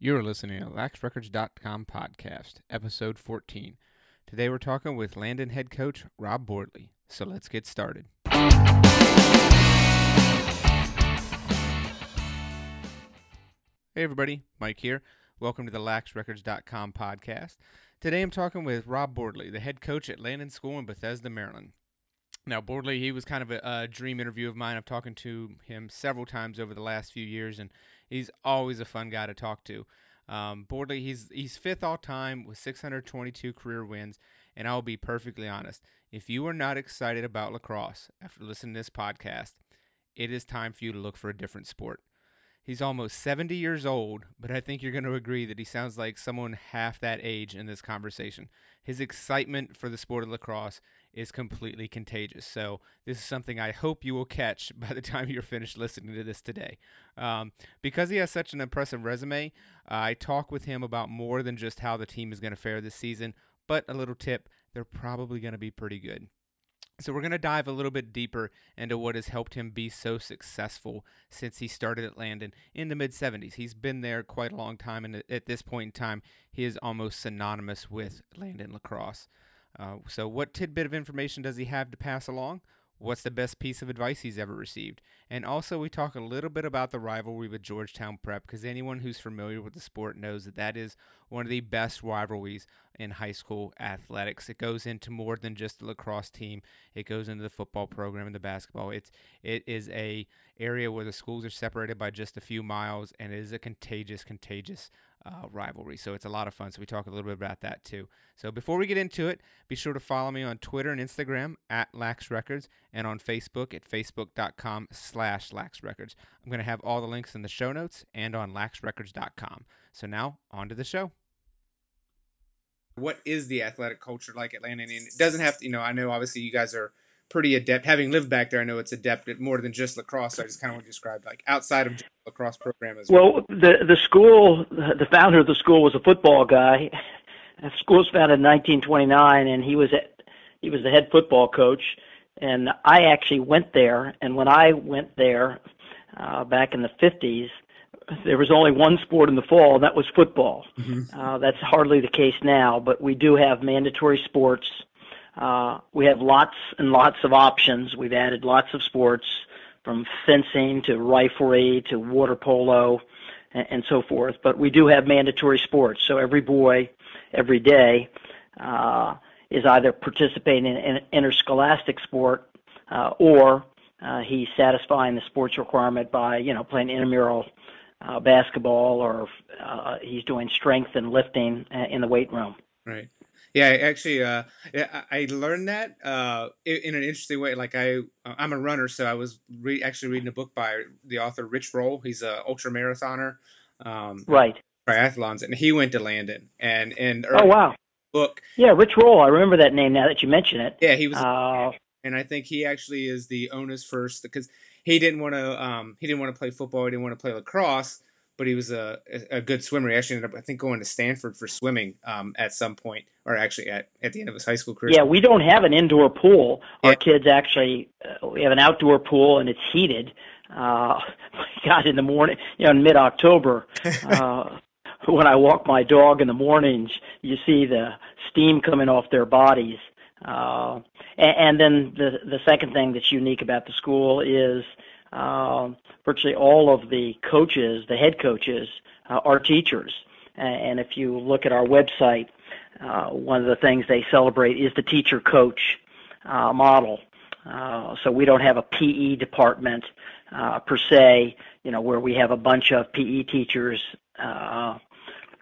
You're listening to LaxRecords.com podcast, episode 14. Today we're talking with Landon head coach Rob Bordley. So let's get started. Hey everybody, Mike here. Welcome to the LaxRecords.com podcast. Today I'm talking with Rob Bordley, the head coach at Landon School in Bethesda, Maryland. Now, Bordley, he was kind of a, a, dream interview of mine. I've talked to him several times over the last few years, and he's always a fun guy to talk to. Um, Bordley, he's he's fifth all time with 622 career wins, and I'll be perfectly honest. If you are not excited about lacrosse after listening to this podcast, it is time for you to look for a different sport. He's almost 70 years old, but I think you're going to agree that he sounds like someone half that age in this conversation. His excitement for the sport of lacrosse is completely contagious. So, this is something I hope you will catch by the time you're finished listening to this today. Um, because he has such an impressive resume, uh, I talk with him about more than just how the team is going to fare this season, but a little tip they're probably going to be pretty good. So, we're going to dive a little bit deeper into what has helped him be so successful since he started at Landon in the mid 70s. He's been there quite a long time, and at this point in time, he is almost synonymous with Landon lacrosse. Uh, so, what tidbit of information does he have to pass along? What's the best piece of advice he's ever received? And also, we talk a little bit about the rivalry with Georgetown Prep because anyone who's familiar with the sport knows that that is one of the best rivalries in high school athletics. It goes into more than just the lacrosse team. It goes into the football program and the basketball. It's it is a area where the schools are separated by just a few miles, and it is a contagious, contagious uh, rivalry. So it's a lot of fun. So we talk a little bit about that too. So before we get into it, be sure to follow me on Twitter and Instagram at Lax Records and on Facebook at facebook.com slash Lax Records. I'm going to have all the links in the show notes and on laxrecords.com. So now on to the show. What is the athletic culture like at Landon? And it doesn't have to, you know, I know obviously you guys are pretty adept. Having lived back there, I know it's adept at more than just lacrosse. So I just kind of want to describe like outside of lacrosse program as well. Well, the the school, the founder of the school was a football guy. The school was founded in 1929, and he was at, he was the head football coach. And I actually went there, and when I went there uh, back in the 50s, there was only one sport in the fall, and that was football. Mm-hmm. Uh, that's hardly the case now, but we do have mandatory sports uh, we have lots and lots of options. We've added lots of sports from fencing to riflery to water polo and, and so forth. But we do have mandatory sports. So every boy, every day, uh, is either participating in an interscholastic sport uh, or uh, he's satisfying the sports requirement by, you know, playing intramural uh, basketball or uh, he's doing strength and lifting uh, in the weight room. Right. Yeah, actually, uh, I learned that uh, in an interesting way. Like I, I'm a runner, so I was re- actually reading a book by the author Rich Roll. He's a ultra marathoner, um, right? Triathlons, and he went to Landon. And and oh wow, book. Yeah, Rich Roll. I remember that name now that you mention it. Yeah, he was. Uh, and I think he actually is the owner's first because he didn't want to. Um, he didn't want to play football. He didn't want to play lacrosse but he was a, a good swimmer. He actually ended up, I think, going to Stanford for swimming um, at some point, or actually at, at the end of his high school career. Yeah, we don't have an indoor pool. Our kids actually, uh, we have an outdoor pool and it's heated. Uh, God, in the morning, you know, in mid October, uh, when I walk my dog in the mornings, you see the steam coming off their bodies. Uh, and, and then the the second thing that's unique about the school is uh, virtually all of the coaches, the head coaches, uh, are teachers. And if you look at our website, uh, one of the things they celebrate is the teacher coach uh, model. Uh, so we don't have a PE department uh, per se, you know, where we have a bunch of PE teachers uh,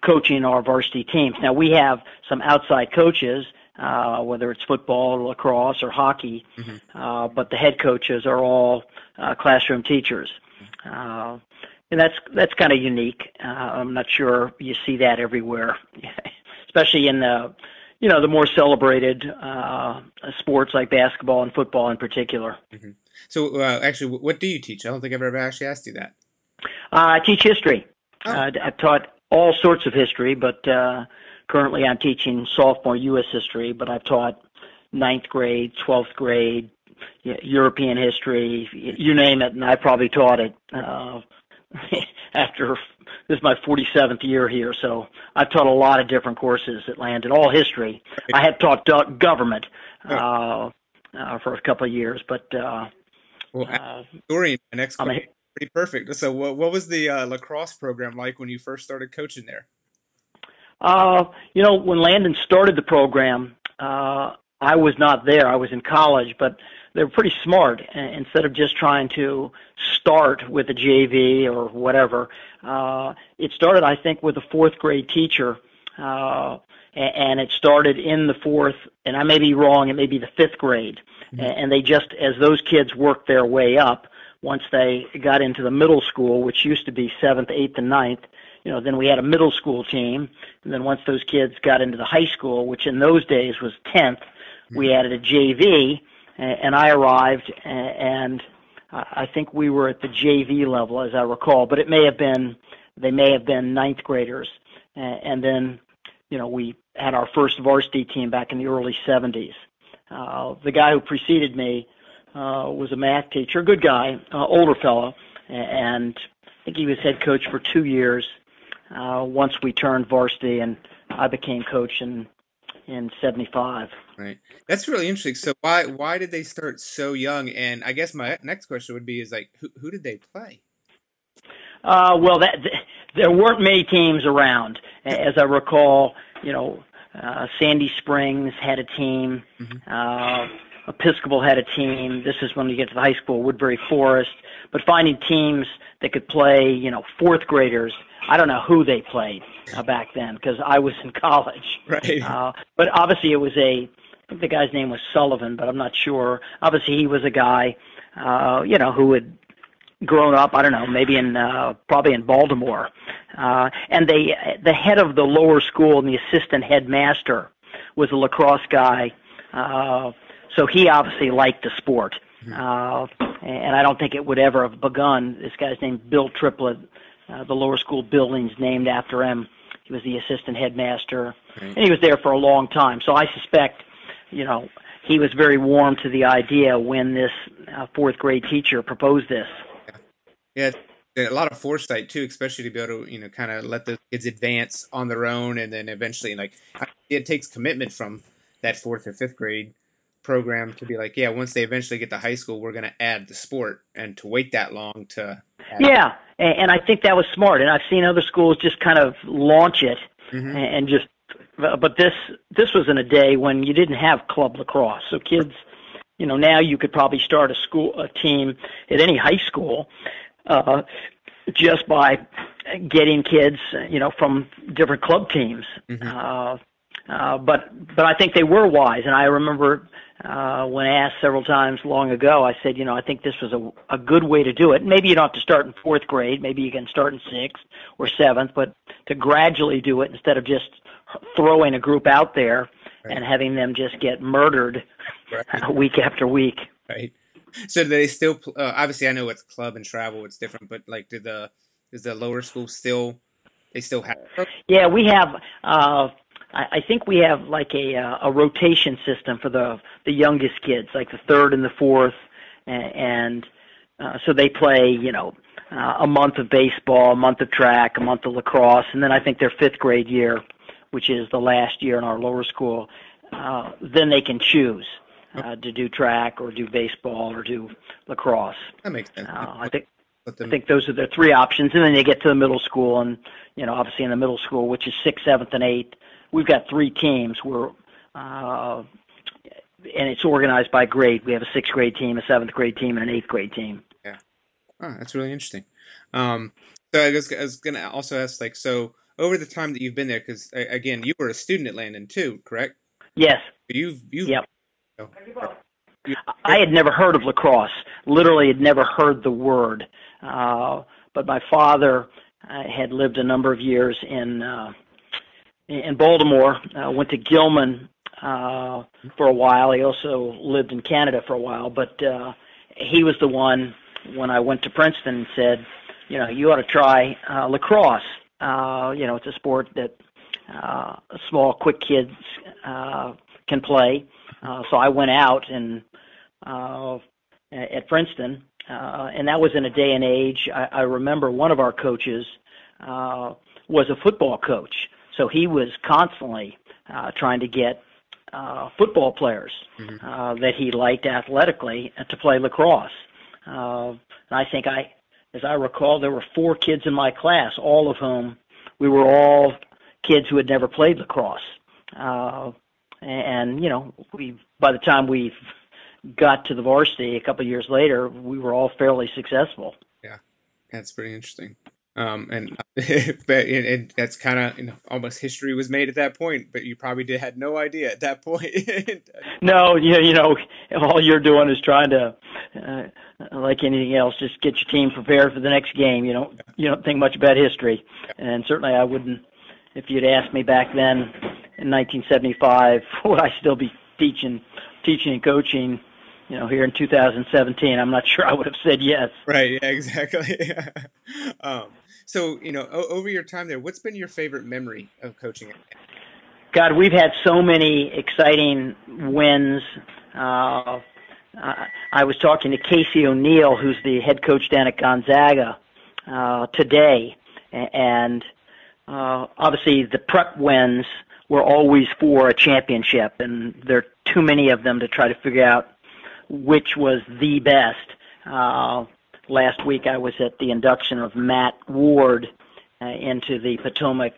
coaching our varsity teams. Now we have some outside coaches, uh, whether it's football, or lacrosse, or hockey, mm-hmm. uh, but the head coaches are all uh, classroom teachers. Uh, and that's that's kind of unique. Uh, I'm not sure you see that everywhere, especially in the you know the more celebrated uh, sports like basketball and football in particular. Mm-hmm. So uh, actually, what do you teach? I don't think I've ever actually asked you that. Uh, I teach history. Oh. Uh, I've taught all sorts of history, but uh, currently I'm teaching sophomore U.S. history. But I've taught ninth grade, twelfth grade, European history, you name it, and I probably taught it. Uh, after this is my 47th year here, so I've taught a lot of different courses at Landon, all history. I had taught government uh, uh, for a couple of years, but uh, well, uh, story. My next question, pretty perfect. So, what what was the uh, lacrosse program like when you first started coaching there? Uh, you know, when Landon started the program, uh, I was not there. I was in college, but they were pretty smart. Instead of just trying to start with a JV or whatever, uh, it started, I think, with a fourth grade teacher, uh, and it started in the fourth. And I may be wrong; it may be the fifth grade. Mm-hmm. And they just, as those kids worked their way up, once they got into the middle school, which used to be seventh, eighth, and ninth, you know, then we had a middle school team, and then once those kids got into the high school, which in those days was tenth, we mm-hmm. added a JV, and I arrived, and I think we were at the JV level, as I recall, but it may have been they may have been ninth graders, and then you know we had our first varsity team back in the early 70s. Uh, the guy who preceded me uh, was a math teacher, a good guy, uh, older fellow, and I think he was head coach for two years. Uh, once we turned varsity, and I became coach in in '75. Right. That's really interesting. So why why did they start so young? And I guess my next question would be is like who who did they play? Uh, well, that there weren't many teams around, as I recall. You know, uh, Sandy Springs had a team. Mm-hmm. Uh, Episcopal had a team. This is when you get to the high school, Woodberry Forest. But finding teams that could play, you know, fourth graders. I don't know who they played uh, back then because I was in college. Right. Uh, but obviously, it was a. I think the guy's name was Sullivan, but I'm not sure. Obviously, he was a guy, uh, you know, who had grown up. I don't know, maybe in uh, probably in Baltimore. Uh, and they, the head of the lower school and the assistant headmaster was a lacrosse guy. Uh, so he obviously liked the sport. Mm-hmm. Uh, and I don't think it would ever have begun. This guy's named Bill Triplett. Uh, the lower school building's named after him. He was the assistant headmaster, right. and he was there for a long time. So I suspect, you know, he was very warm to the idea when this uh, fourth grade teacher proposed this. Yeah. yeah, a lot of foresight too, especially to be able to, you know, kind of let the kids advance on their own, and then eventually, like, it takes commitment from that fourth or fifth grade program to be like, yeah, once they eventually get to high school, we're going to add the sport, and to wait that long to. yeah, and I think that was smart, and I've seen other schools just kind of launch it mm-hmm. and just. But this this was in a day when you didn't have club lacrosse, so kids, you know, now you could probably start a school a team at any high school, uh, just by getting kids, you know, from different club teams. Mm-hmm. Uh, uh, but but I think they were wise, and I remember uh, when asked several times long ago, I said, you know, I think this was a, a good way to do it. Maybe you don't have to start in fourth grade. Maybe you can start in sixth or seventh, but to gradually do it instead of just throwing a group out there right. and having them just get murdered right. week after week. Right. So do they still? Uh, obviously, I know it's club and travel; it's different. But like, do the is the lower school still? They still have. Yeah, we have. Uh, I, I think we have like a uh, a rotation system for the the youngest kids, like the third and the fourth, and, and uh, so they play, you know, uh, a month of baseball, a month of track, a month of lacrosse, and then I think their fifth grade year, which is the last year in our lower school, uh, then they can choose uh, to do track or do baseball or do lacrosse. That makes sense. Uh, I think I think those are the three options, and then they get to the middle school, and you know, obviously in the middle school, which is sixth, seventh, and eighth, we've got three teams. We're uh, and it's organized by grade. We have a sixth grade team, a seventh grade team, and an eighth grade team. Yeah, oh, that's really interesting. Um, so I was, I was going to also ask, like, so over the time that you've been there, because again, you were a student at Landon too, correct? Yes. You've you've. Yep. You I had never heard of lacrosse. Literally, had never heard the word. Uh, but my father uh, had lived a number of years in uh, in Baltimore. Uh, went to Gilman uh, for a while. He also lived in Canada for a while, but uh, he was the one when I went to Princeton and said, you know, you ought to try uh, lacrosse. Uh, you know, it's a sport that uh, small, quick kids uh, can play. Uh, so I went out and uh, at Princeton uh, and that was in a day and age. I, I remember one of our coaches uh, was a football coach, so he was constantly uh, trying to get uh, football players mm-hmm. uh, that he liked athletically to play lacrosse. Uh, and I think I, as I recall, there were four kids in my class, all of whom we were all kids who had never played lacrosse. Uh, and you know, we by the time we got to the varsity a couple of years later, we were all fairly successful. Yeah, that's pretty interesting. Um, and, and that's kind of you know, almost history was made at that point, but you probably did had no idea at that point. no, you you know, all you're doing is trying to, uh, like anything else, just get your team prepared for the next game. You don't you don't think much about history, and certainly I wouldn't. If you'd asked me back then in 1975, would I still be teaching, teaching and coaching? you know, here in 2017, I'm not sure I would have said yes. Right. Yeah, exactly. um, so, you know, over your time there, what's been your favorite memory of coaching? God, we've had so many exciting wins. Uh, I was talking to Casey O'Neill, who's the head coach down at Gonzaga uh, today, and uh, obviously the prep wins were always for a championship, and there are too many of them to try to figure out which was the best. Uh, last week I was at the induction of Matt Ward uh, into the Potomac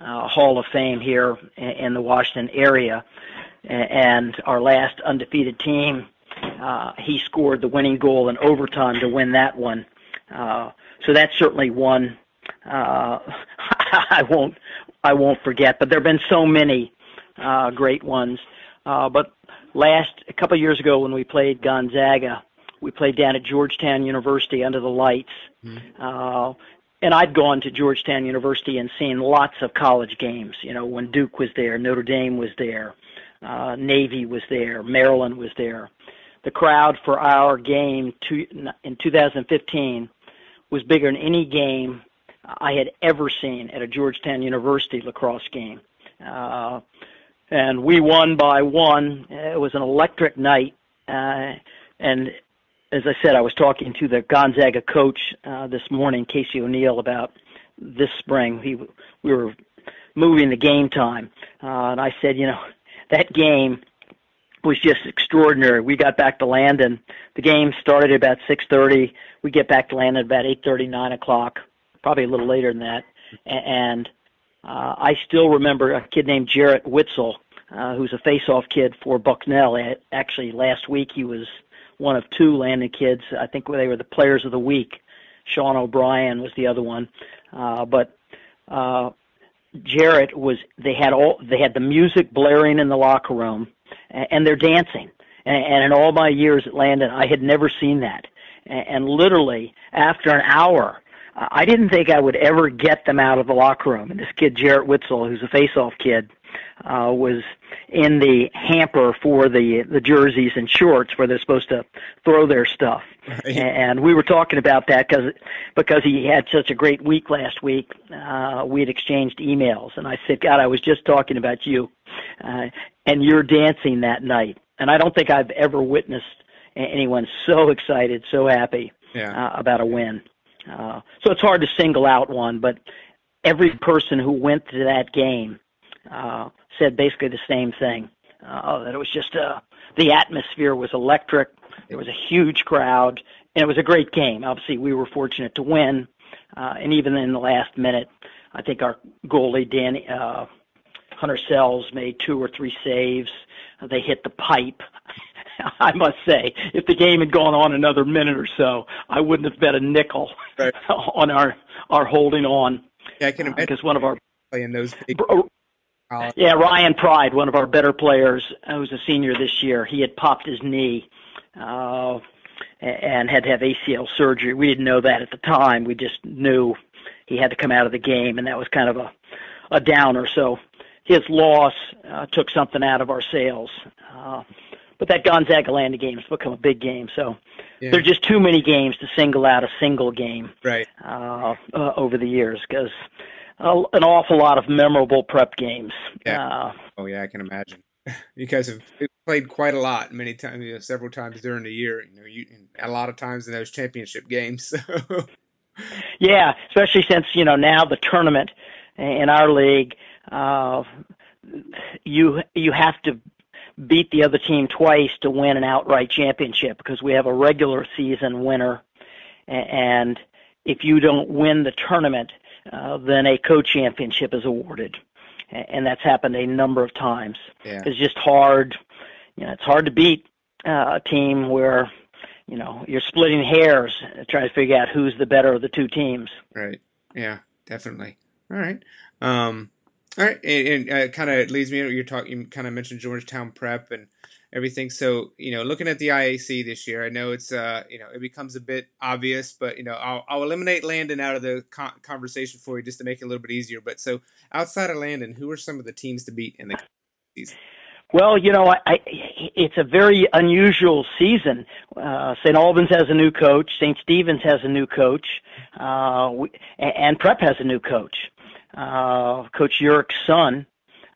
uh, Hall of Fame here in the Washington area. And our last undefeated team, uh, he scored the winning goal in overtime to win that one. Uh, so that's certainly one uh, I won't I won't forget. But there have been so many uh, great ones. Uh, but last a couple of years ago when we played Gonzaga, we played down at Georgetown University under the lights. Mm-hmm. Uh, and I'd gone to Georgetown University and seen lots of college games. You know, when Duke was there, Notre Dame was there, uh, Navy was there, Maryland was there. The crowd for our game to, in 2015 was bigger than any game I had ever seen at a Georgetown University lacrosse game. Uh, and we won by one. It was an electric night, uh, and as I said, I was talking to the Gonzaga coach uh, this morning, Casey O'Neill, about this spring. He we were moving the game time, uh, and I said, you know, that game was just extraordinary. We got back to Landon. The game started at about 6:30. We get back to Landon about 8:30, 9 o'clock, probably a little later than that, and uh, I still remember a kid named Jarrett Witzel, uh, who's a face-off kid for Bucknell. Actually, last week he was one of two Landon kids. I think they were the players of the week. Sean O'Brien was the other one, uh, but uh, Jarrett was. They had all. They had the music blaring in the locker room, and, and they're dancing. And, and in all my years at Landon, I had never seen that. And, and literally, after an hour, I didn't think I would ever get them out of the locker room. And this kid, Jarrett Witzel, who's a face-off kid, uh, was in the hamper for the the jerseys and shorts where they're supposed to throw their stuff. Right. And we were talking about that because because he had such a great week last week. Uh, we had exchanged emails, and I said, God, I was just talking about you, uh, and you're dancing that night. And I don't think I've ever witnessed anyone so excited, so happy yeah. uh, about a win. Uh, so it's hard to single out one, but every person who went to that game uh, said basically the same thing. Uh, that it was just uh, the atmosphere was electric. There was a huge crowd, and it was a great game. Obviously, we were fortunate to win, uh, and even in the last minute, I think our goalie Danny uh, Hunter Sells made two or three saves. Uh, they hit the pipe. I must say, if the game had gone on another minute or so, I wouldn't have bet a nickel right. on our our holding on. Yeah, I can imagine because one of our playing those big. Yeah, Ryan Pride, one of our better players, who's a senior this year, he had popped his knee uh, and had to have ACL surgery. We didn't know that at the time. We just knew he had to come out of the game, and that was kind of a a downer. So his loss uh, took something out of our sails. Uh, but that Gonzaga Landon game has become a big game. So yeah. there's just too many games to single out a single game right uh, uh, over the years because uh, an awful lot of memorable prep games. Yeah. Uh, oh yeah, I can imagine You guys have played quite a lot, many times, you know, several times during the year. You know, you a lot of times in those championship games. So. yeah, especially since you know now the tournament in our league, uh, you you have to beat the other team twice to win an outright championship because we have a regular season winner, and if you don't win the tournament, uh, then a co-championship is awarded, and that's happened a number of times. Yeah. It's just hard you know, it's hard to beat uh, a team where you know you're splitting hairs trying to figure out who's the better of the two teams. Right. Yeah. Definitely. All right. Um, all right. And, and uh, kind of leads me. You're talking. You kind of mentioned Georgetown Prep and everything. So you know, looking at the IAC this year, I know it's uh, you know, it becomes a bit obvious, but you know, I'll, I'll eliminate Landon out of the con- conversation for you just to make it a little bit easier. But so outside of Landon, who are some of the teams to beat in the season? Well, you know, I, I, it's a very unusual season. Uh, St. Albans has a new coach. St. Stephen's has a new coach. Uh, we, and Prep has a new coach. Uh, coach Urick's son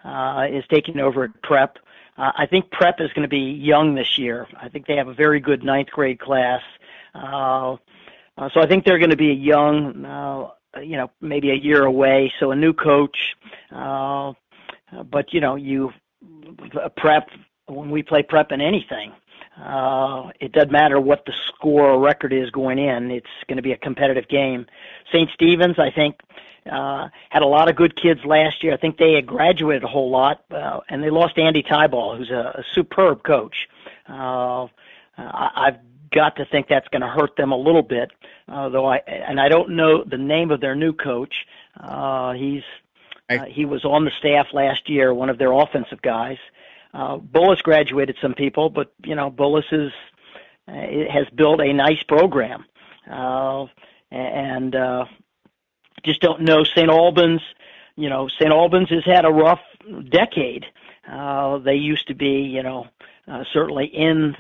uh, is taking over at Prep. Uh, I think Prep is going to be young this year. I think they have a very good ninth grade class. Uh, uh, so I think they're going to be young, uh, you know, maybe a year away. So a new coach. Uh, but you know, you prep when we play prep in anything. Uh, it doesn't matter what the score or record is going in. It's going to be a competitive game. St. Stephen's, I think, uh, had a lot of good kids last year. I think they had graduated a whole lot, uh, and they lost Andy Tyball, who's a, a superb coach. Uh, I, I've got to think that's going to hurt them a little bit, uh, though I and I don't know the name of their new coach. Uh, he's uh, he was on the staff last year, one of their offensive guys. Uh, Bullis graduated some people, but you know Bullis is uh, has built a nice program, uh, and uh, just don't know St. Albans. You know, St. Albans has had a rough decade. Uh, they used to be, you know, uh, certainly in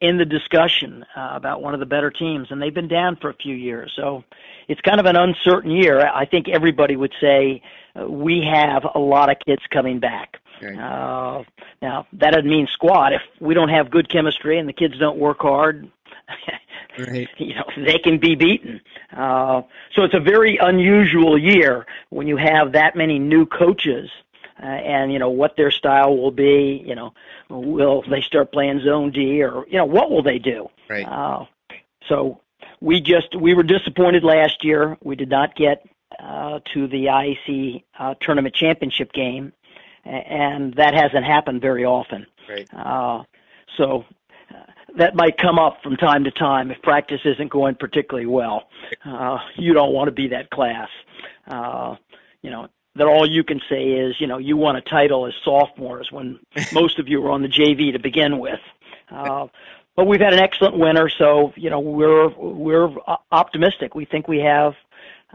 in the discussion uh, about one of the better teams, and they've been down for a few years. So it's kind of an uncertain year. I think everybody would say uh, we have a lot of kids coming back. Uh, now that doesn't mean squat. If we don't have good chemistry and the kids don't work hard, right. you know they can be beaten. Uh, so it's a very unusual year when you have that many new coaches. Uh, and you know what their style will be. You know, will they start playing zone D or you know what will they do? Right. Uh, so we just we were disappointed last year. We did not get uh, to the IAC uh, tournament championship game, and that hasn't happened very often. Right. Uh, so that might come up from time to time if practice isn't going particularly well. Uh, you don't want to be that class. Uh, you know that all you can say is you know you won a title as sophomores when most of you were on the JV to begin with. Uh, but we've had an excellent winter, so you know we're we're optimistic. We think we have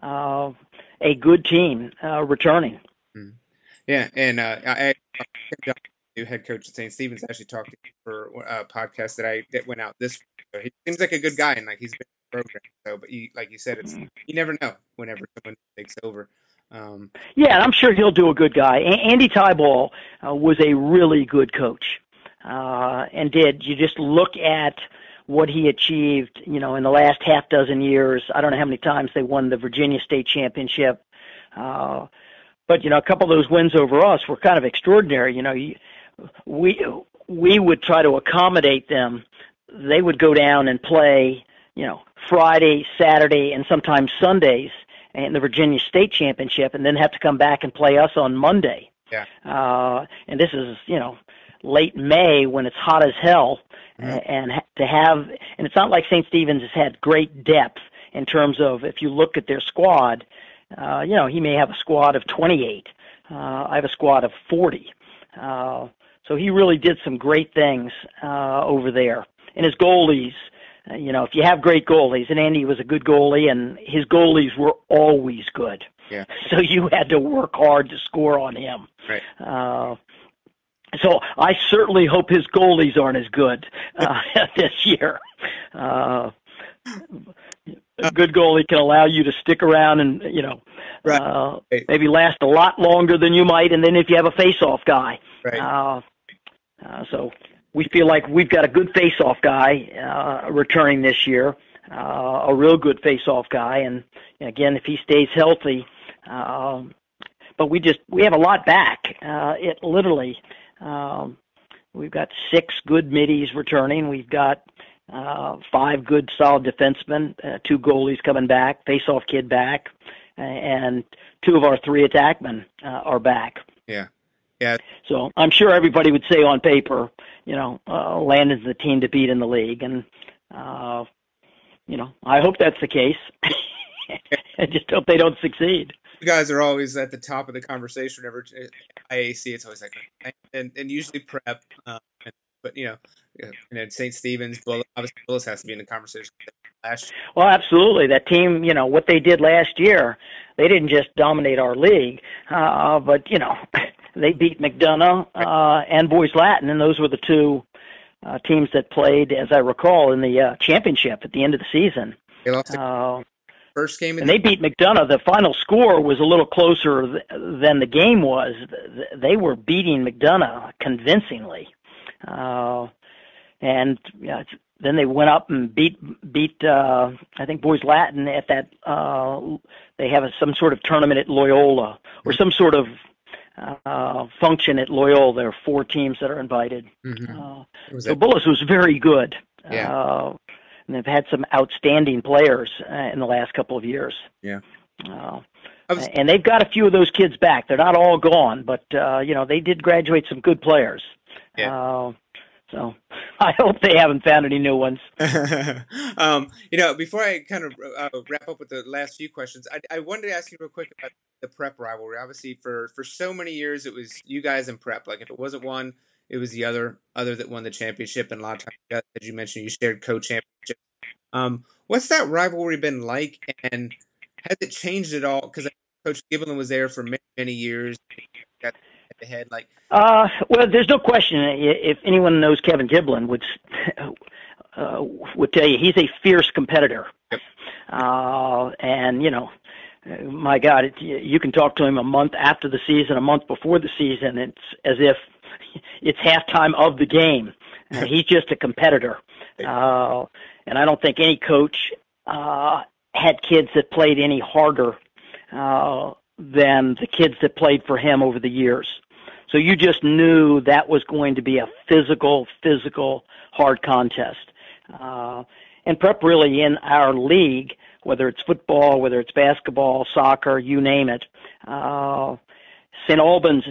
uh, a good team uh, returning. Hmm. Yeah, and uh, I, I new head coach at St. Stephen's actually talked to for a podcast that I that went out this. Week. So he seems like a good guy, and like he's been in the program. So, but he, like you said, it's mm. you never know whenever someone takes over. Um, yeah, I'm sure he'll do a good guy. A- Andy Tyball uh, was a really good coach, uh, and did you just look at what he achieved, you know, in the last half dozen years. I don't know how many times they won the Virginia State Championship. Uh, but, you know, a couple of those wins over us were kind of extraordinary. You know, we, we would try to accommodate them. They would go down and play, you know, Friday, Saturday, and sometimes Sundays in the Virginia State Championship and then have to come back and play us on Monday. Yeah. Uh, and this is, you know, late May when it's hot as hell mm-hmm. and to have and it's not like St. Stephen's has had great depth in terms of if you look at their squad, uh, you know, he may have a squad of 28. Uh, I have a squad of 40. Uh, so he really did some great things uh, over there. And his goalies, uh, you know, if you have great goalies, and Andy was a good goalie, and his goalies were always good. Yeah. So you had to work hard to score on him. Right. Uh, so I certainly hope his goalies aren't as good uh, this year. Uh, a good goalie can allow you to stick around and you know right. uh, maybe last a lot longer than you might, and then if you have a face-off guy, right. uh, uh, so we feel like we've got a good face-off guy uh, returning this year, uh, a real good face-off guy, and again, if he stays healthy, uh, but we just we have a lot back. Uh, it literally, um, we've got six good middies returning. We've got uh, five good solid defensemen, uh, two goalies coming back, face-off kid back, and two of our three attackmen uh, are back. Yeah. Yeah. So I'm sure everybody would say on paper, you know, uh, Landon's the team to beat in the league, and uh, you know, I hope that's the case. I just hope they don't succeed. You guys are always at the top of the conversation whenever IAC. It's always like, and and usually prep, um, but you know, you know, St. Stephen's, Well, obviously Bullis has to be in the conversation. Last year. Well, absolutely. That team, you know, what they did last year, they didn't just dominate our league, uh, but you know, they beat McDonogh uh, and Boys Latin, and those were the two uh, teams that played, as I recall, in the uh, championship at the end of the season. They lost uh, first game, and they beat McDonogh. The final score was a little closer th- than the game was. They were beating McDonogh convincingly, uh, and yeah, then they went up and beat beat uh, I think Boys Latin at that. Uh, they have a, some sort of tournament at Loyola or some sort of uh, function at Loyola. There are four teams that are invited. Mm-hmm. Uh, so Bullis was very good. Yeah. Uh, and they've had some outstanding players uh, in the last couple of years. Yeah. Uh, was... And they've got a few of those kids back. They're not all gone, but uh, you know they did graduate some good players. Yeah. Uh, so I hope they haven't found any new ones. um, you know, before I kind of uh, wrap up with the last few questions, I, I wanted to ask you real quick about the prep rivalry. Obviously, for for so many years, it was you guys in prep. Like if it wasn't one, it was the other other that won the championship. And a lot of times, as you mentioned, you shared co-championship. Um, what's that rivalry been like, and has it changed at all? Because Coach Giblin was there for many many years. The head like. Uh, well, there's no question. If anyone knows Kevin Giblin, would uh, would tell you he's a fierce competitor. Yep. Uh, and you know, my God, it, you can talk to him a month after the season, a month before the season. It's as if it's halftime of the game. Uh, he's just a competitor, uh, and I don't think any coach uh, had kids that played any harder uh, than the kids that played for him over the years. So you just knew that was going to be a physical, physical, hard contest. Uh, and prep really in our league, whether it's football, whether it's basketball, soccer, you name it. Uh, St. Albans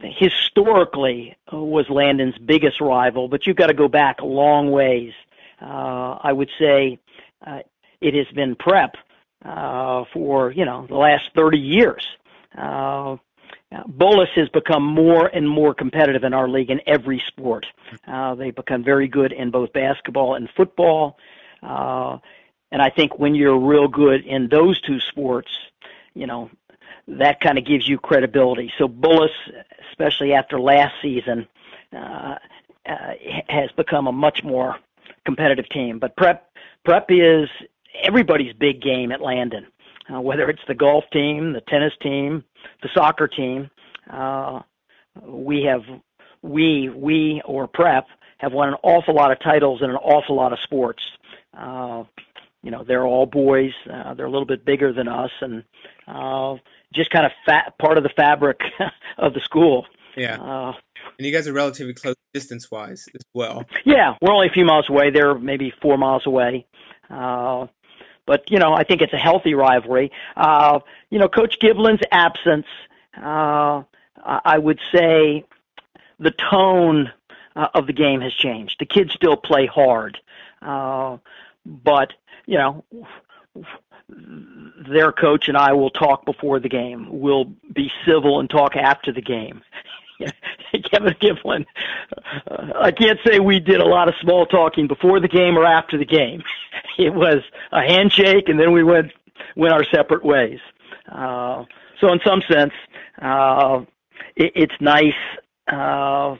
historically was Landon's biggest rival, but you've got to go back a long ways. Uh, I would say uh, it has been prep uh, for you know the last 30 years. Uh, Bullis has become more and more competitive in our league in every sport. Uh, they've become very good in both basketball and football. Uh, and I think when you're real good in those two sports, you know, that kind of gives you credibility. So Bullis, especially after last season, uh, uh, has become a much more competitive team. But prep prep is everybody's big game at Landon, uh, whether it's the golf team, the tennis team, the soccer team. Uh, we have we we or prep have won an awful lot of titles in an awful lot of sports. Uh, you know, they're all boys. Uh, they're a little bit bigger than us, and uh, just kind of fat, part of the fabric of the school. Yeah. Uh, and you guys are relatively close distance wise as well. Yeah, we're only a few miles away. They're maybe four miles away. Uh, but you know, I think it's a healthy rivalry. Uh, you know, Coach Giblin's absence, uh, I would say, the tone uh, of the game has changed. The kids still play hard, uh, but you know, their coach and I will talk before the game. We'll be civil and talk after the game. Kevin Giblin, uh, I can't say we did a lot of small talking before the game or after the game. It was a handshake, and then we went went our separate ways. Uh, so, in some sense, uh, it, it's nice. Uh,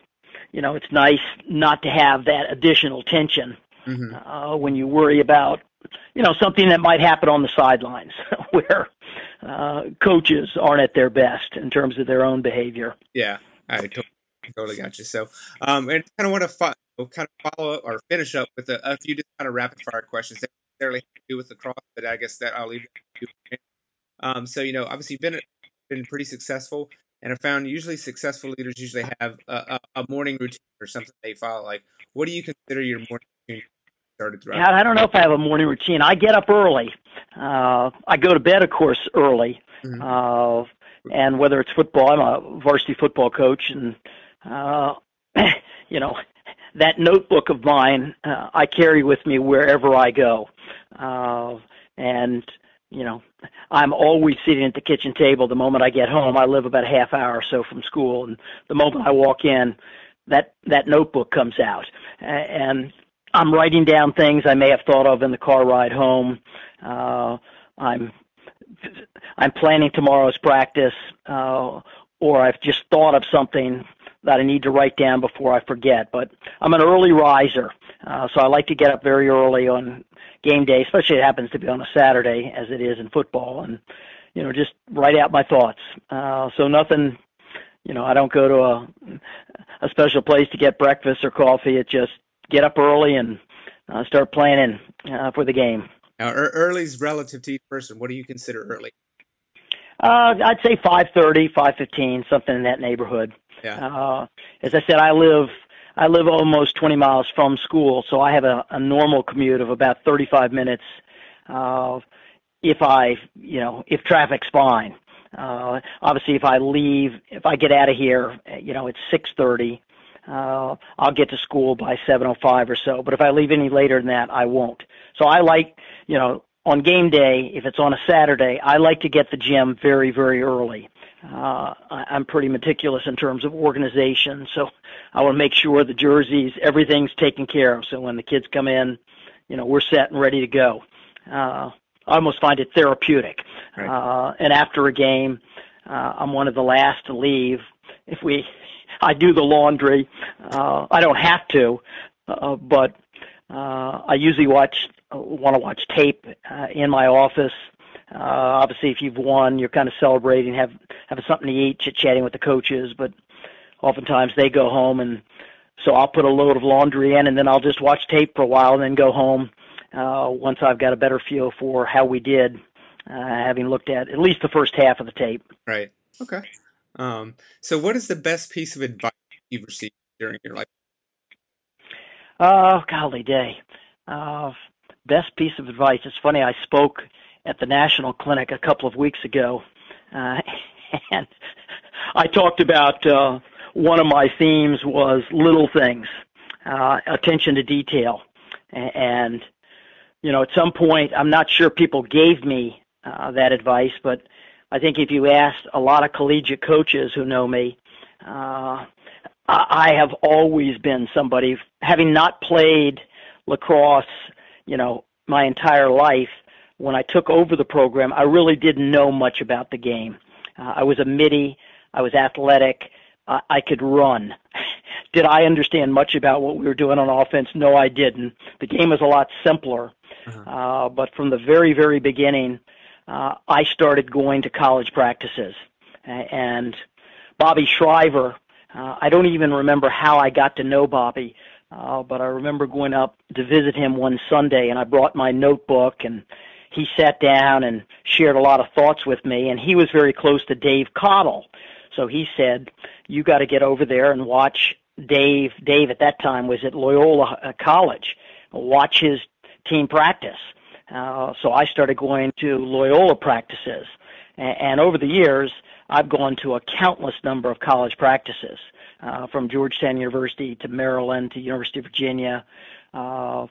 you know, it's nice not to have that additional tension mm-hmm. uh, when you worry about you know something that might happen on the sidelines where uh, coaches aren't at their best in terms of their own behavior. Yeah, I totally, totally got you. So, um, and kind of want to know, kind of follow up or finish up with a, a few just kind of rapid fire questions that necessarily have to do with lacrosse, but I guess that I'll leave Um, so you know, obviously, you've been been pretty successful, and I found usually successful leaders usually have a, a, a morning routine or something they follow. Like, what do you consider your morning routine? Started throughout? Yeah, I don't know if I have a morning routine. I get up early. Uh, I go to bed, of course, early. Mm-hmm. Uh, and whether it's football, I'm a varsity football coach, and uh, you know that notebook of mine uh, I carry with me wherever I go, uh, and you know I'm always sitting at the kitchen table. The moment I get home, I live about a half hour or so from school, and the moment I walk in, that that notebook comes out, and I'm writing down things I may have thought of in the car ride home. Uh, I'm I'm planning tomorrow's practice, uh, or I've just thought of something that I need to write down before I forget. But I'm an early riser, uh, so I like to get up very early on game day, especially it happens to be on a Saturday, as it is in football, and you know just write out my thoughts. Uh, so nothing, you know, I don't go to a a special place to get breakfast or coffee. It just get up early and uh, start planning uh, for the game. Now, early is relative to each person. What do you consider early? Uh, I'd say 5:30, 5:15, something in that neighborhood. Yeah. Uh, as I said, I live I live almost 20 miles from school, so I have a, a normal commute of about 35 minutes. Uh, if I, you know, if traffic's fine. Uh, obviously, if I leave, if I get out of here, you know, it's 6:30. Uh, I'll get to school by 7:05 or so. But if I leave any later than that, I won't. So I like, you know, on game day, if it's on a Saturday, I like to get the gym very, very early. Uh, I'm pretty meticulous in terms of organization, so I want to make sure the jerseys, everything's taken care of. So when the kids come in, you know, we're set and ready to go. Uh, I almost find it therapeutic. Right. Uh, and after a game, uh, I'm one of the last to leave. If we, I do the laundry. Uh, I don't have to, uh, but uh, I usually watch want to watch tape uh, in my office. Uh, obviously, if you've won, you're kind of celebrating, have having something to eat, chit chatting with the coaches. But oftentimes they go home, and so I'll put a load of laundry in, and then I'll just watch tape for a while, and then go home uh, once I've got a better feel for how we did, uh, having looked at at least the first half of the tape. Right. Okay. Um, so, what is the best piece of advice you've received during your life? Oh, golly day. Uh, best piece of advice. It's funny. I spoke at the national clinic a couple of weeks ago, uh, and I talked about uh, one of my themes was little things, uh, attention to detail, and you know, at some point, I'm not sure people gave me uh, that advice, but I think if you asked a lot of collegiate coaches who know me, uh, I have always been somebody, having not played lacrosse you know, my entire life, when I took over the program, I really didn't know much about the game. Uh, I was a middie. I was athletic. Uh, I could run. Did I understand much about what we were doing on offense? No, I didn't. The game was a lot simpler. Uh-huh. Uh, but from the very, very beginning, uh, I started going to college practices. And Bobby Shriver, uh, I don't even remember how I got to know Bobby, uh, but I remember going up to visit him one Sunday, and I brought my notebook, and he sat down and shared a lot of thoughts with me. And he was very close to Dave Cottle, so he said, "You got to get over there and watch Dave." Dave at that time was at Loyola uh, College. Watch his team practice. Uh, so I started going to Loyola practices, and, and over the years, I've gone to a countless number of college practices uh, from Georgetown University to Maryland to University of Virginia, uh,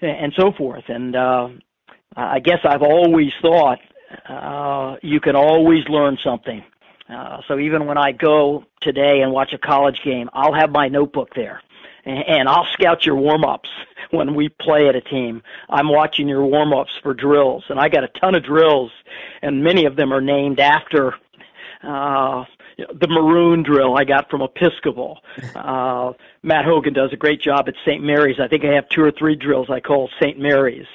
and so forth. And uh, I guess I've always thought uh, you can always learn something. Uh, so even when I go today and watch a college game, I'll have my notebook there, and, I'll scout your warm-ups when we play at a team. I'm watching your warm-ups for drills, and I got a ton of drills, and many of them are named after uh, the maroon drill I got from Episcopal. Uh, Matt Hogan does a great job at St. Mary's. I think I have two or three drills I call St. Mary's.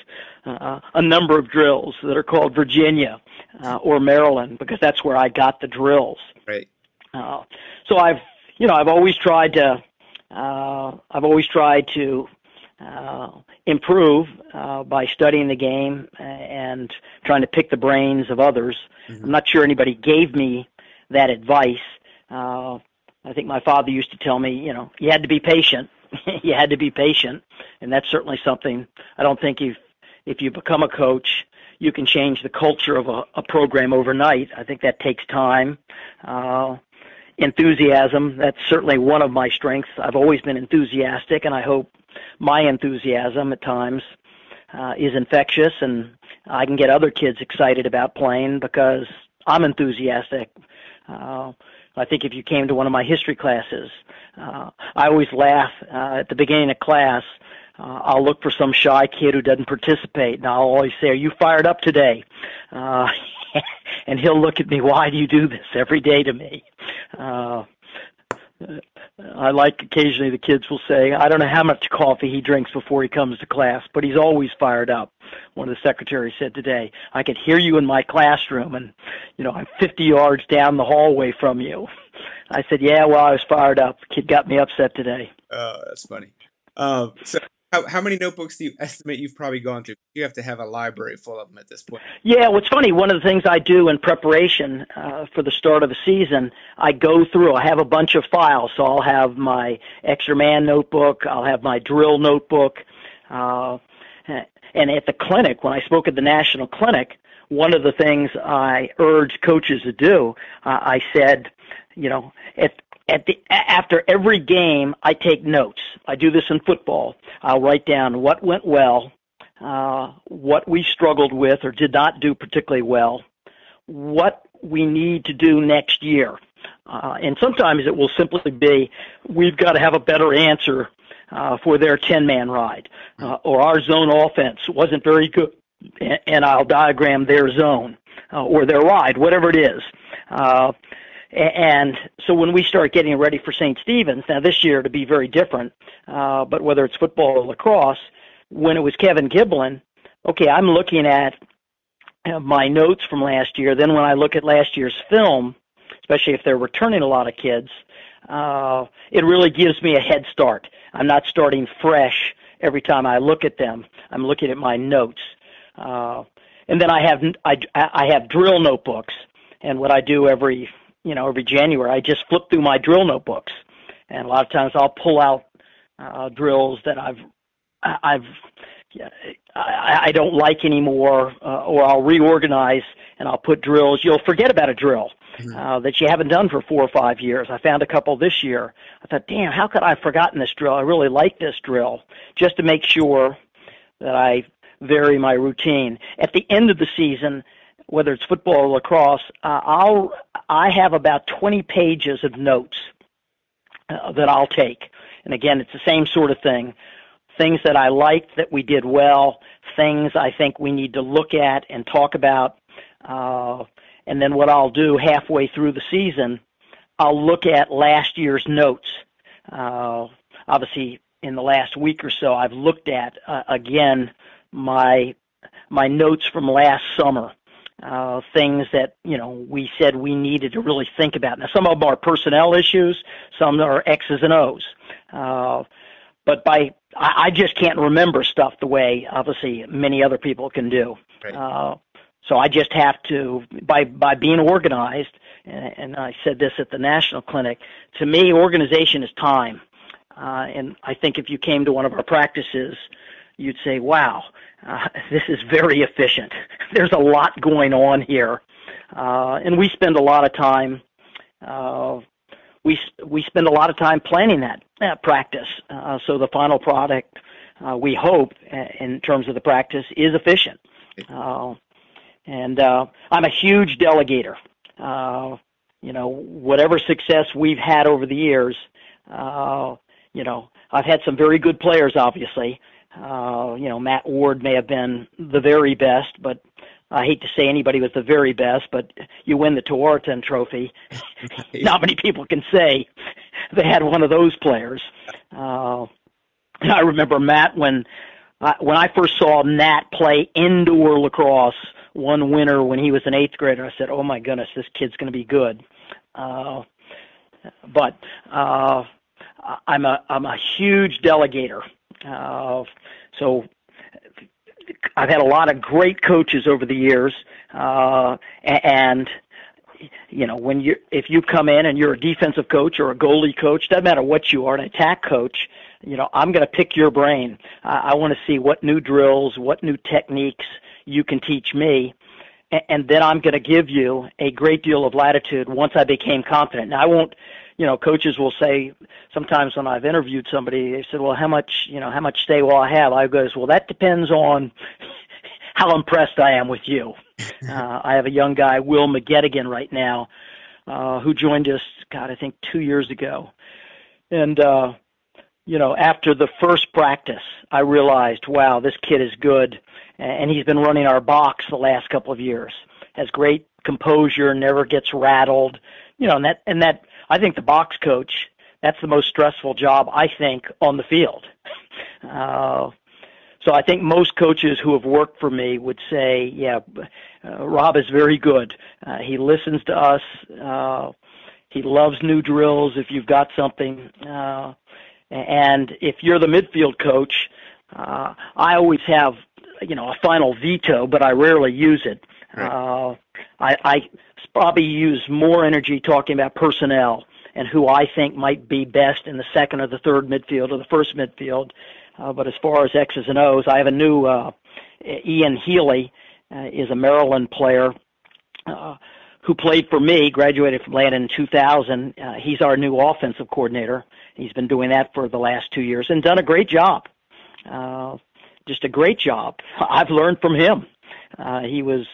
Uh, a number of drills that are called Virginia uh, or Maryland because that's where I got the drills. Right. Uh, so I've, you know, I've always tried to uh, I've always tried to uh, improve uh, by studying the game and trying to pick the brains of others. Mm-hmm. I'm not sure anybody gave me that advice. Uh, I think my father used to tell me, you know, you had to be patient. you had to be patient, and that's certainly something I don't think if if you become a coach, you can change the culture of a, a program overnight. I think that takes time. Uh, enthusiasm, that's certainly one of my strengths. I've always been enthusiastic, and I hope my enthusiasm at times uh, is infectious, and I can get other kids excited about playing because I'm enthusiastic. Uh, I think if you came to one of my history classes, uh, I always laugh uh, at the beginning of class. Uh, I'll look for some shy kid who doesn't participate, and I'll always say, "Are you fired up today?" Uh, and he'll look at me, "Why do you do this every day to me?" Uh, I like occasionally the kids will say, I don't know how much coffee he drinks before he comes to class, but he's always fired up. One of the secretaries said today, I could hear you in my classroom and, you know, I'm 50 yards down the hallway from you. I said, yeah, well, I was fired up. Kid got me upset today. Oh, that's funny. Um, so how, how many notebooks do you estimate you've probably gone through? You have to have a library full of them at this point. Yeah, what's funny, one of the things I do in preparation uh, for the start of the season, I go through, I have a bunch of files. So I'll have my extra man notebook, I'll have my drill notebook. Uh, and at the clinic, when I spoke at the national clinic, one of the things I urged coaches to do, uh, I said, you know, at at the after every game I take notes. I do this in football. I'll write down what went well, uh, what we struggled with or did not do particularly well, what we need to do next year. Uh, and sometimes it will simply be we've got to have a better answer uh, for their 10 man ride, uh, or our zone offense wasn't very good, and I'll diagram their zone uh, or their ride, whatever it is. Uh, and so when we start getting ready for St. Stephen's, now this year to be very different, uh, but whether it's football or lacrosse, when it was Kevin Giblin, okay, I'm looking at uh, my notes from last year. Then when I look at last year's film, especially if they're returning a lot of kids, uh, it really gives me a head start. I'm not starting fresh every time I look at them. I'm looking at my notes. Uh, and then I have I, I have drill notebooks, and what I do every you know, every January, I just flip through my drill notebooks, and a lot of times I'll pull out uh, drills that I've I've I, I don't like anymore, uh, or I'll reorganize and I'll put drills. You'll forget about a drill mm-hmm. uh, that you haven't done for four or five years. I found a couple this year. I thought, damn, how could I have forgotten this drill? I really like this drill, just to make sure that I vary my routine. At the end of the season, whether it's football or lacrosse, uh, I'll I have about 20 pages of notes uh, that I'll take. And again, it's the same sort of thing. Things that I liked that we did well, things I think we need to look at and talk about. Uh, and then what I'll do halfway through the season, I'll look at last year's notes. Uh, obviously, in the last week or so, I've looked at uh, again my my notes from last summer uh, things that you know we said we needed to really think about. Now, some of them are personnel issues, some are X's and O's. Uh, but by I, I just can't remember stuff the way obviously many other people can do. Right. Uh, so I just have to by by being organized. And, and I said this at the national clinic. To me, organization is time. Uh, and I think if you came to one of our practices, you'd say, "Wow, uh, this is very efficient. There's a lot going on here, uh, and we spend a lot of time. Uh, we we spend a lot of time planning that, that practice. Uh, so the final product, uh, we hope, uh, in terms of the practice, is efficient. Uh, and uh, I'm a huge delegator. Uh, you know, whatever success we've had over the years, uh, you know, I've had some very good players, obviously, uh, you know, Matt Ward may have been the very best, but I hate to say anybody was the very best, but you win the Tewaaraton Trophy. Not many people can say they had one of those players. Uh, I remember Matt when uh, when I first saw Matt play indoor lacrosse one winter when he was an eighth grader. I said, "Oh my goodness, this kid's going to be good." Uh, but uh, I'm a I'm a huge delegator. Uh, so I've had a lot of great coaches over the years, uh, and you know when you if you come in and you're a defensive coach or a goalie coach, doesn't matter what you are, an attack coach. You know I'm going to pick your brain. I, I want to see what new drills, what new techniques you can teach me, and, then I'm going to give you a great deal of latitude once I became confident. Now I won't you know, coaches will say sometimes when I've interviewed somebody, they said, "Well, how much, you know, how much stay will I have?" I goes, "Well, that depends on how impressed I am with you." uh, I have a young guy, Will McGettigan, right now, uh, who joined us, God, I think two years ago, and uh, you know, after the first practice, I realized, wow, this kid is good, and he's been running our box the last couple of years. Has great composure, never gets rattled, you know, and that and that I think the box coach, that's the most stressful job, I think, on the field. Uh, so I think most coaches who have worked for me would say, yeah, uh, Rob is very good. Uh, he listens to us. Uh, he loves new drills if you've got something. Uh, and if you're the midfield coach, uh, I always have, you know, a final veto, but I rarely use it. Right. Uh, I, I probably use more energy talking about personnel and who I think might be best in the second or the third midfield or the first midfield. Uh, but as far as X's and O's, I have a new uh, Ian Healy uh, is a Maryland player uh, who played for me, graduated from Landon in 2000. Uh, he's our new offensive coordinator. He's been doing that for the last two years and done a great job. Uh, just a great job. I've learned from him. Uh, he was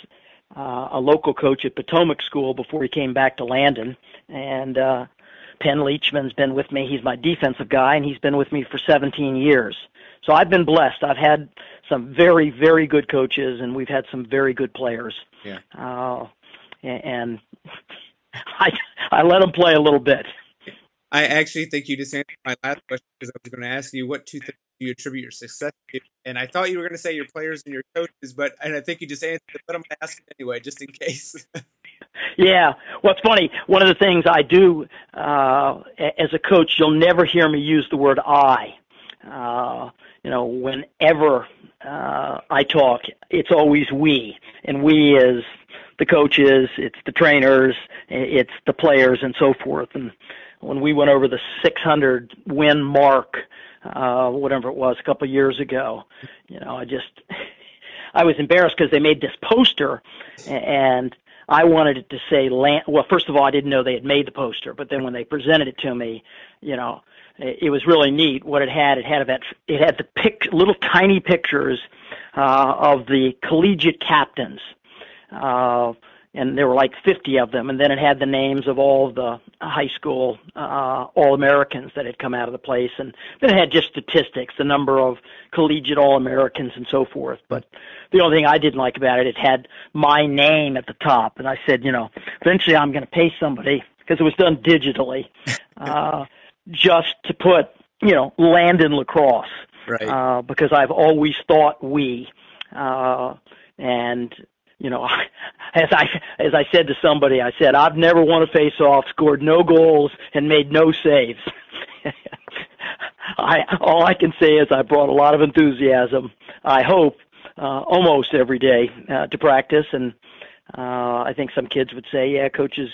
uh, a local coach at Potomac School before he came back to Landon. And uh, Penn Leachman's been with me. He's my defensive guy, and he's been with me for 17 years. So I've been blessed. I've had some very, very good coaches, and we've had some very good players. Yeah. Uh, and I I let them play a little bit. I actually think you just answered my last question because I was going to ask you what two things you attribute your success to, and I thought you were going to say your players and your coaches, but and I think you just answered it, but I'm going to ask it anyway, just in case. yeah, well, it's funny. One of the things I do uh, as a coach, you'll never hear me use the word "I." Uh, you know, whenever uh, I talk, it's always we, and we is the coaches, it's the trainers, it's the players, and so forth. And when we went over the 600 win mark, uh, whatever it was, a couple of years ago, you know, I just, I was embarrassed because they made this poster, and I wanted it to say land. Well, first of all, I didn't know they had made the poster, but then when they presented it to me, you know, it, it was really neat. What it had, it had about, it had the pic, little tiny pictures uh, of the collegiate captains. Uh, and there were like 50 of them, and then it had the names of all the high school uh, All-Americans that had come out of the place, and then it had just statistics, the number of collegiate All-Americans and so forth. But the only thing I didn't like about it, it had my name at the top, and I said, you know, eventually I'm going to pay somebody because it was done digitally, uh, just to put, you know, Landon lacrosse, right? Uh, because I've always thought we. Uh, and you know, as I as I said to somebody, I said I've never won a face-off, scored no goals, and made no saves. I all I can say is I brought a lot of enthusiasm. I hope uh, almost every day uh, to practice, and uh, I think some kids would say, yeah, coach is,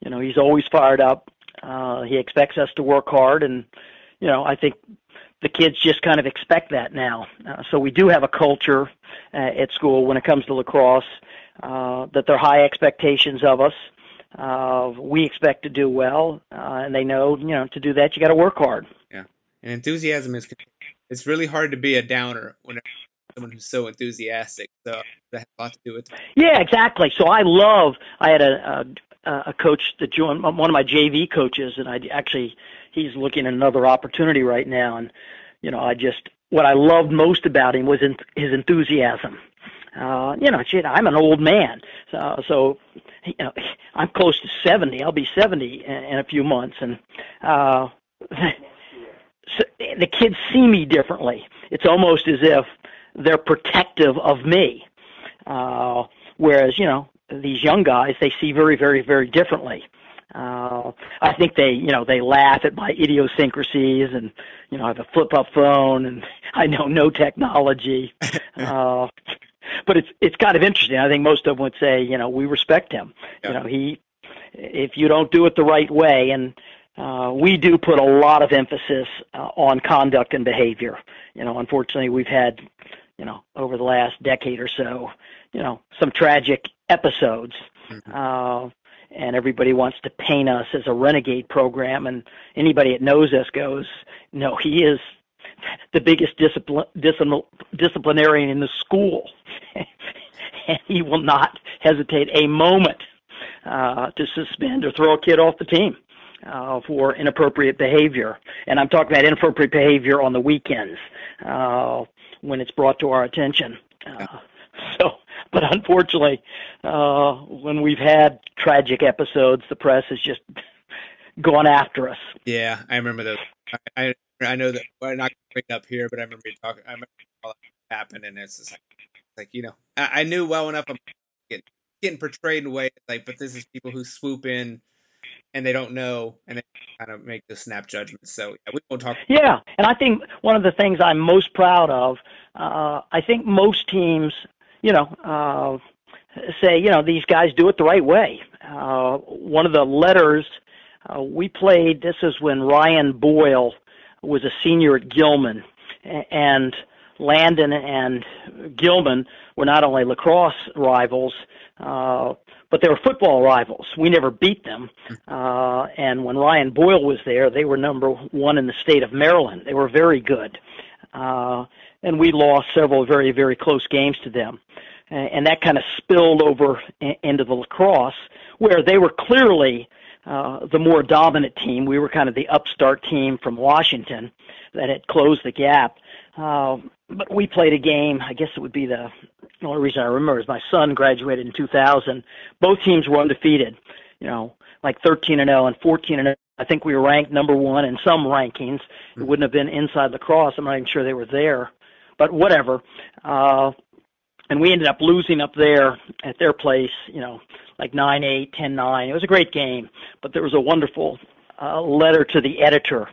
you know, he's always fired up. Uh, he expects us to work hard, and you know, I think the kids just kind of expect that now. Uh, so we do have a culture uh, at school when it comes to lacrosse uh, that there are high expectations of us. Uh, we expect to do well, uh, and they know you know to do that you got to work hard. Yeah, and enthusiasm is it's really hard to be a downer when someone who's so enthusiastic. So that has a lot to do with. It. Yeah, exactly. So I love. I had a, a a coach that joined one of my JV coaches, and I actually he's looking at another opportunity right now. And you know, I just what I loved most about him was in, his enthusiasm. Uh, you know, shit, I'm an old man, so so you know, I'm close to seventy. I'll be seventy in, in a few months, and uh, so the kids see me differently. It's almost as if they're protective of me, uh, whereas you know these young guys they see very, very, very differently. Uh, I think they, you know, they laugh at my idiosyncrasies and, you know, I have a flip up phone and I know no technology. uh, but it's it's kind of interesting. I think most of them would say, you know, we respect him. Yeah. You know, he if you don't do it the right way and uh, we do put a lot of emphasis uh, on conduct and behavior. You know, unfortunately, we've had, you know, over the last decade or so, you know, some tragic episodes. Mm-hmm. Uh, and everybody wants to paint us as a renegade program and anybody that knows us goes no he is the biggest discipline, disciplinarian in the school. And he will not hesitate a moment uh, to suspend or throw a kid off the team uh, for inappropriate behavior. And i'm talking about inappropriate behavior on the weekends uh, when it's brought to our attention. Uh, so but unfortunately, uh, when we've had tragic episodes, the press has just gone after us. Yeah, I remember those. I I, I know that we're not bring up here, but I remember talking. I remember all that happened, and it's just like, like you know, I, I knew well enough. I'm getting, getting portrayed in a way like, but this is people who swoop in and they don't know and they kind of make the snap judgment. So yeah, we won't talk. Yeah, and I think one of the things I'm most proud of, uh, I think most teams you know, uh, say, you know, these guys do it the right way. Uh, one of the letters uh, we played, this is when Ryan Boyle was a senior at Gilman, and Landon and Gilman were not only lacrosse rivals, uh, but they were football rivals. We never beat them. Uh, and when Ryan Boyle was there, they were number one in the state of Maryland. They were very good. Uh, and we lost several very, very close games to them. And that kind of spilled over into the lacrosse, where they were clearly uh, the more dominant team. We were kind of the upstart team from Washington that had closed the gap. Uh, but we played a game. I guess it would be the, the only reason I remember is my son graduated in 2000. Both teams were undefeated. You know, like 13 and 0 and 14 and 0. I think we were ranked number one in some rankings. It wouldn't have been inside lacrosse. I'm not even sure they were there but whatever. Uh, and we ended up losing up there at their place, you know, like nine eight, ten nine. It was a great game, but there was a wonderful uh, letter to the editor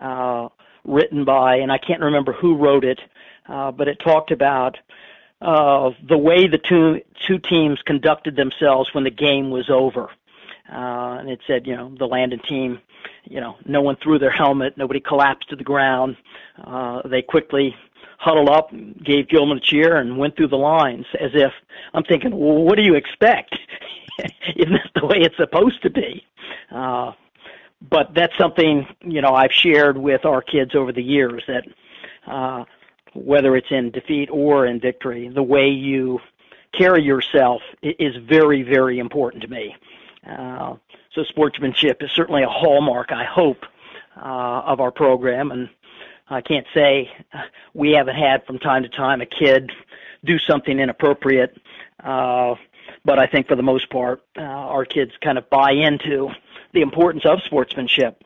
uh, written by, and I can't remember who wrote it, uh, but it talked about uh, the way the two two teams conducted themselves when the game was over. Uh, and it said, you know, the Landon team, you know, no one threw their helmet, nobody collapsed to the ground. Uh, they quickly huddled up, gave Gilman a cheer, and went through the lines as if I'm thinking, well, what do you expect? Isn't that the way it's supposed to be? Uh, but that's something you know I've shared with our kids over the years that uh, whether it's in defeat or in victory, the way you carry yourself is very, very important to me. Uh, so sportsmanship is certainly a hallmark, I hope, uh, of our program, and I can't say we haven't had from time to time a kid do something inappropriate, uh, but I think for the most part, uh, our kids kind of buy into the importance of sportsmanship.